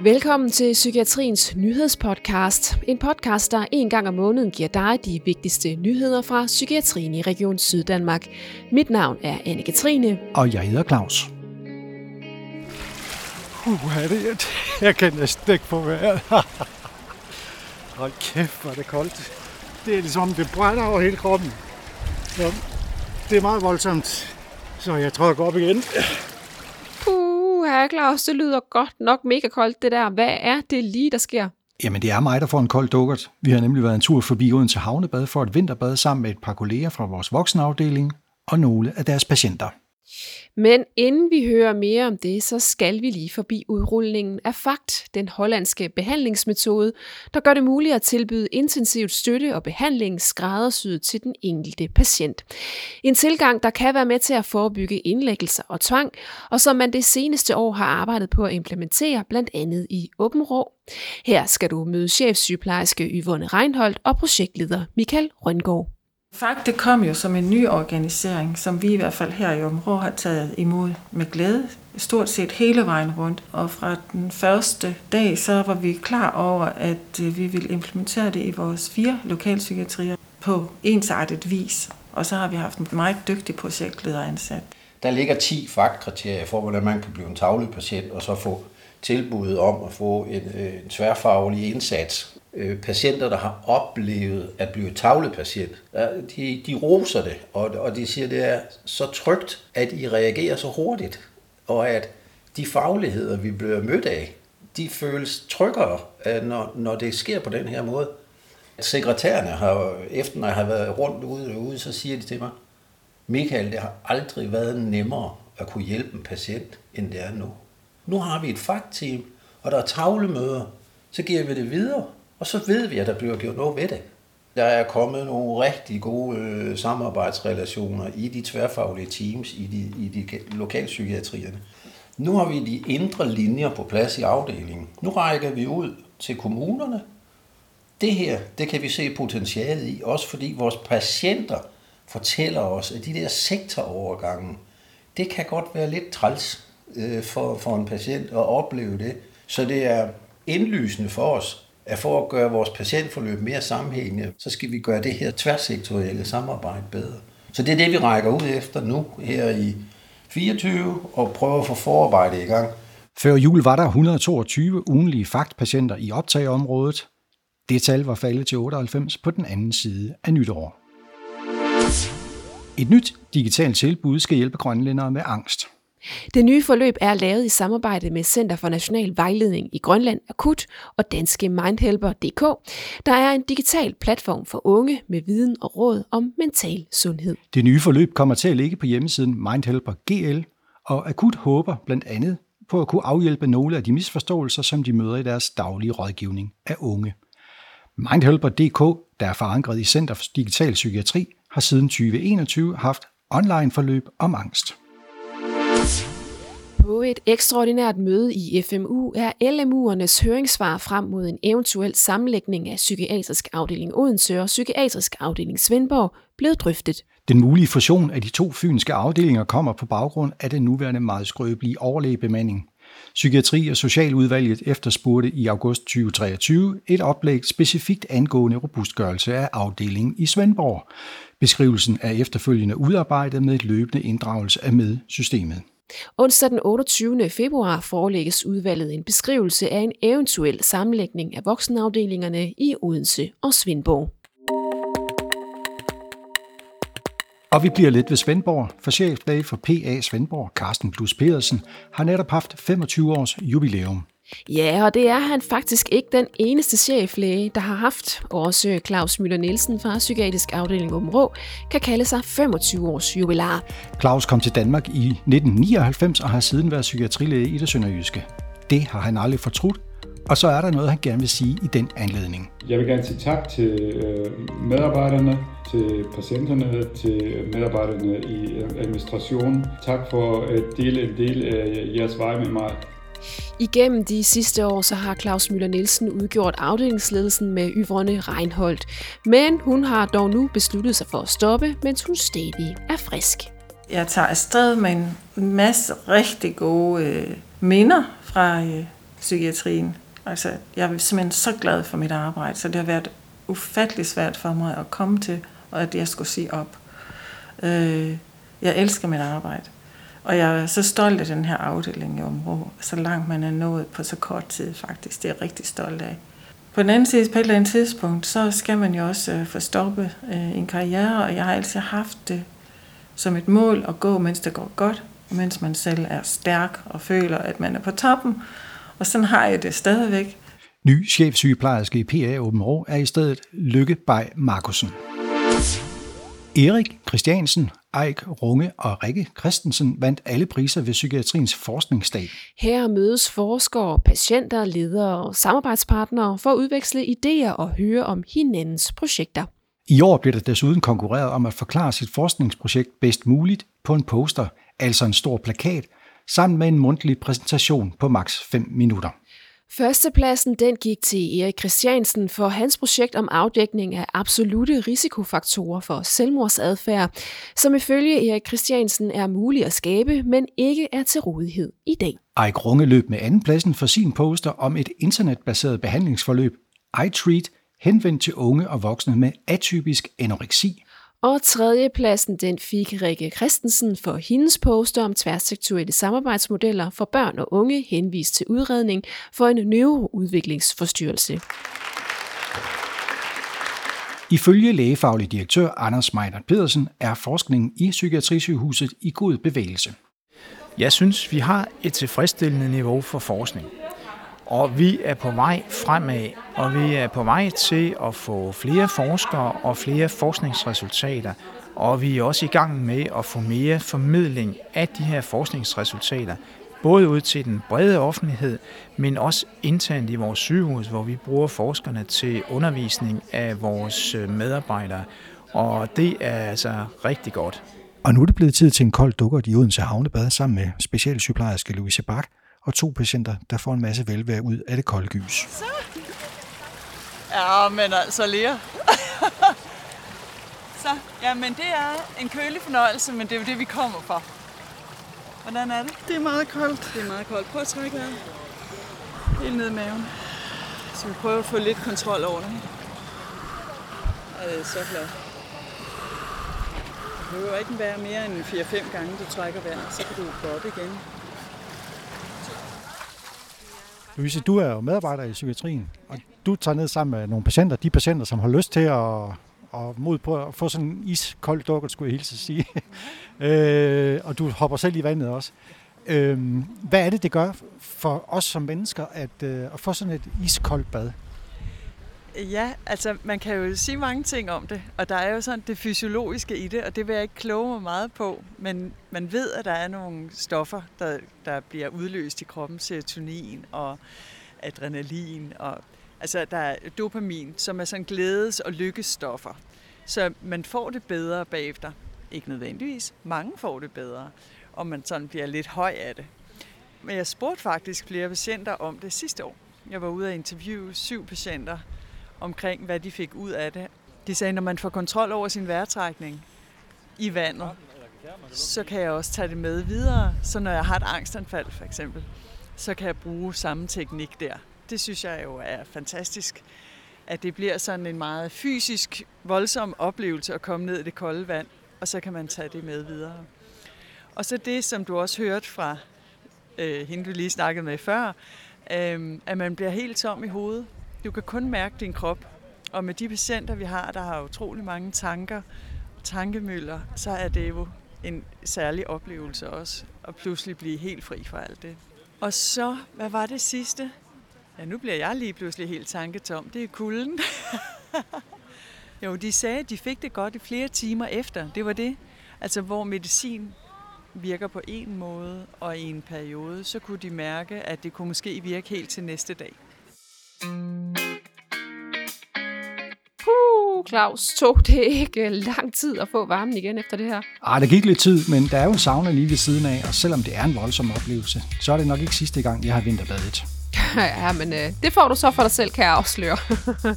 Velkommen til Psykiatriens nyhedspodcast. En podcast, der en gang om måneden giver dig de vigtigste nyheder fra psykiatrien i Region Syddanmark. Mit navn er Anne-Katrine. Og jeg hedder Claus. Uh, det, jeg kan næsten ikke få vejret. Hold kæft, hvor er det koldt. Det er ligesom, det brænder over hele kroppen. Så det er meget voldsomt. Så jeg tror, jeg går op igen. Puh, Claus, det lyder godt nok mega koldt det der. Hvad er det lige, der sker? Jamen, det er mig, der får en kold dukkert. Vi har nemlig været en tur forbi Odense Havnebad for et vinterbad sammen med et par kolleger fra vores voksenafdeling og nogle af deres patienter. Men inden vi hører mere om det, så skal vi lige forbi udrulningen af FACT, den hollandske behandlingsmetode, der gør det muligt at tilbyde intensivt støtte og behandling skræddersyet til den enkelte patient. En tilgang, der kan være med til at forebygge indlæggelser og tvang, og som man det seneste år har arbejdet på at implementere, blandt andet i Åbenrå. Her skal du møde chefsygeplejerske Yvonne Reinholdt og projektleder Michael Røngård. Fakt, det kom jo som en ny organisering, som vi i hvert fald her i området har taget imod med glæde, stort set hele vejen rundt. Og fra den første dag, så var vi klar over, at øh, vi ville implementere det i vores fire lokalpsykiatrier på ensartet vis. Og så har vi haft en meget dygtig projektleder ansat. Der ligger 10 faktkriterier for, hvordan man kan blive en tavlig patient, og så få tilbuddet om at få en, øh, en tværfaglig indsats øh, patienter, der har oplevet at blive tavlepatient, de, de roser det, og, og de siger, at det er så trygt, at I reagerer så hurtigt, og at de fagligheder, vi bliver mødt af, de føles tryggere, øh, når, når det sker på den her måde. Sekretærerne har, efter når jeg har været rundt ude og ude, så siger de til mig, Michael, det har aldrig været nemmere at kunne hjælpe en patient, end det er nu. Nu har vi et fagteam, og der er tavlemøder, så giver vi det videre, og så ved vi, at der bliver gjort noget ved det. Der er kommet nogle rigtig gode øh, samarbejdsrelationer i de tværfaglige teams, i de, i de lokalpsykiatrierne. Nu har vi de indre linjer på plads i afdelingen. Nu rækker vi ud til kommunerne. Det her, det kan vi se potentialet i, også fordi vores patienter fortæller os, at de der sektorovergange, det kan godt være lidt træls øh, for, for en patient at opleve det. Så det er indlysende for os, at for at gøre vores patientforløb mere sammenhængende, så skal vi gøre det her tværsektorielle samarbejde bedre. Så det er det, vi rækker ud efter nu her i 24 og prøver at få forarbejde i gang. Før jul var der 122 ugenlige faktpatienter i optageområdet. Det tal var faldet til 98 på den anden side af nytår. Et nyt digitalt tilbud skal hjælpe grønlændere med angst. Det nye forløb er lavet i samarbejde med Center for National Vejledning i Grønland Akut og Danske Mindhelper.dk, der er en digital platform for unge med viden og råd om mental sundhed. Det nye forløb kommer til at ligge på hjemmesiden Mindhelper GL, og Akut håber blandt andet på at kunne afhjælpe nogle af de misforståelser, som de møder i deres daglige rådgivning af unge. Mindhelper.dk, der er forankret i Center for Digital Psykiatri, har siden 2021 haft online forløb om angst. På et ekstraordinært møde i FMU er LMU'ernes høringssvar frem mod en eventuel sammenlægning af psykiatrisk afdeling Odense og psykiatrisk afdeling Svendborg blevet drøftet. Den mulige fusion af de to fynske afdelinger kommer på baggrund af den nuværende meget skrøbelige overlægebemanding. Psykiatri- og Socialudvalget efterspurgte i august 2023 et oplæg specifikt angående robustgørelse af afdelingen i Svendborg. Beskrivelsen er efterfølgende udarbejdet med et løbende inddragelse af med-systemet. Onsdag den 28. februar forelægges udvalget en beskrivelse af en eventuel sammenlægning af voksenafdelingerne i Odense og Svendborg. Og vi bliver lidt ved Svendborg, for cheflæge for PA Svendborg, Carsten Plus Pedersen, har netop haft 25 års jubilæum. Ja, og det er han faktisk ikke den eneste cheflæge, der har haft. Også Claus Møller Nielsen fra Psykiatrisk Afdeling Rå kan kalde sig 25 års jubilar. Claus kom til Danmark i 1999 og har siden været psykiatrilæge i det sønderjyske. Det har han aldrig fortrudt, og så er der noget, han gerne vil sige i den anledning. Jeg vil gerne sige tak til øh, medarbejderne, til patienterne, til medarbejderne i administrationen. Tak for at dele en del af jeres vej med mig. Igennem de sidste år så har Claus Møller Nielsen udgjort afdelingsledelsen med Yvonne Reinholdt. Men hun har dog nu besluttet sig for at stoppe, mens hun stadig er frisk. Jeg tager afsted med en masse rigtig gode øh, minder fra øh, psykiatrien. Altså, jeg er simpelthen så glad for mit arbejde, så det har været ufattelig svært for mig at komme til, og at jeg skulle sige op. Øh, jeg elsker mit arbejde. Og jeg er så stolt af den her afdeling i området, så langt man er nået på så kort tid faktisk. Det er jeg rigtig stolt af. På den anden side, på et eller andet tidspunkt, så skal man jo også øh, få stoppet øh, en karriere, og jeg har altid haft det som et mål at gå, mens det går godt, mens man selv er stærk og føler, at man er på toppen. Og sådan har jeg det stadigvæk. Ny chefsygeplejerske i PA Åben Rå er i stedet Lykke Bay Markusen. Erik Christiansen, Eik Runge og Rikke Christensen vandt alle priser ved Psykiatriens Forskningsdag. Her mødes forskere, patienter, ledere og samarbejdspartnere for at udveksle idéer og høre om hinandens projekter. I år bliver der desuden konkurreret om at forklare sit forskningsprojekt bedst muligt på en poster, altså en stor plakat, sammen med en mundtlig præsentation på maks 5 minutter. Førstepladsen den gik til Erik Christiansen for hans projekt om afdækning af absolute risikofaktorer for selvmordsadfærd, som ifølge Erik Christiansen er mulig at skabe, men ikke er til rådighed i dag. Eik Runge løb med andenpladsen for sin poster om et internetbaseret behandlingsforløb, iTreat, henvendt til unge og voksne med atypisk anoreksi. Og tredjepladsen den fik Rikke Christensen for hendes poster om tværsektuelle samarbejdsmodeller for børn og unge henvist til udredning for en neuroudviklingsforstyrrelse. Ifølge lægefaglig direktør Anders Meiner Pedersen er forskningen i Psykiatrisygehuset i god bevægelse. Jeg synes, vi har et tilfredsstillende niveau for forskning. Og vi er på vej fremad, og vi er på vej til at få flere forskere og flere forskningsresultater. Og vi er også i gang med at få mere formidling af de her forskningsresultater, både ud til den brede offentlighed, men også internt i vores sygehus, hvor vi bruger forskerne til undervisning af vores øh, medarbejdere. Og det er altså rigtig godt. Og nu er det blevet tid til en kold dukker i Odense Havnebad sammen med specialsygeplejerske Louise Bak, og to patienter, der får en masse velvære ud af det kolde gys. Så. Ja, men altså Lea. så, ja, men det er en kølig fornøjelse, men det er jo det, vi kommer for. Hvordan er det? Det er meget koldt. Det er meget koldt. Prøv at trække vejret. Helt ned i maven. Så vi prøver at få lidt kontrol over det. Og det er så flot. Det behøver ikke være mere end 4-5 gange, du trækker vejret, så kan du gå op igen. Louise, du er jo medarbejder i psykiatrien, og du tager ned sammen med nogle patienter, de patienter, som har lyst til at, at mod på at få sådan en iskold dukkert, skulle jeg hilse at sige. øh, og du hopper selv i vandet også. Øh, hvad er det, det gør for os som mennesker at, øh, at få sådan et iskoldt bad? Ja, altså man kan jo sige mange ting om det, og der er jo sådan det fysiologiske i det, og det vil jeg ikke kloge mig meget på, men man ved, at der er nogle stoffer, der, der bliver udløst i kroppen, serotonin og adrenalin, og altså der er dopamin, som er sådan glædes- og lykkestoffer. Så man får det bedre bagefter. Ikke nødvendigvis, mange får det bedre, og man sådan bliver lidt høj af det. Men jeg spurgte faktisk flere patienter om det sidste år. Jeg var ude at interviewe syv patienter, omkring, hvad de fik ud af det. De sagde, når man får kontrol over sin vejrtrækning i vandet, så kan jeg også tage det med videre. Så når jeg har et angstanfald for eksempel, så kan jeg bruge samme teknik der. Det synes jeg jo er fantastisk, at det bliver sådan en meget fysisk, voldsom oplevelse at komme ned i det kolde vand, og så kan man tage det med videre. Og så det, som du også hørte fra øh, hende, du lige snakkede med før, øh, at man bliver helt tom i hovedet. Du kan kun mærke din krop. Og med de patienter, vi har, der har utrolig mange tanker og tankemøller, så er det jo en særlig oplevelse også, at pludselig blive helt fri fra alt det. Og så, hvad var det sidste? Ja, nu bliver jeg lige pludselig helt tanketom. Det er kulden. jo, de sagde, at de fik det godt i flere timer efter. Det var det. Altså, hvor medicin virker på en måde, og i en periode, så kunne de mærke, at det kunne måske virke helt til næste dag. Uh, Claus, tog det ikke lang tid at få varmen igen efter det her? Ah, det gik lidt tid, men der er jo en sauna lige ved siden af, og selvom det er en voldsom oplevelse, så er det nok ikke sidste gang, jeg har vinterbadet. Ja, men øh, det får du så for dig selv, kan jeg afsløre.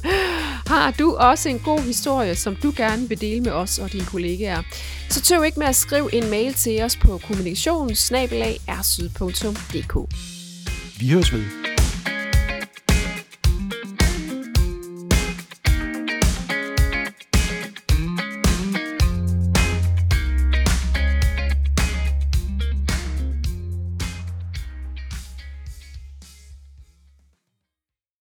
har du også en god historie, som du gerne vil dele med os og dine kollegaer, så tøv ikke med at skrive en mail til os på kommunikationssnabelag Vi høres ved.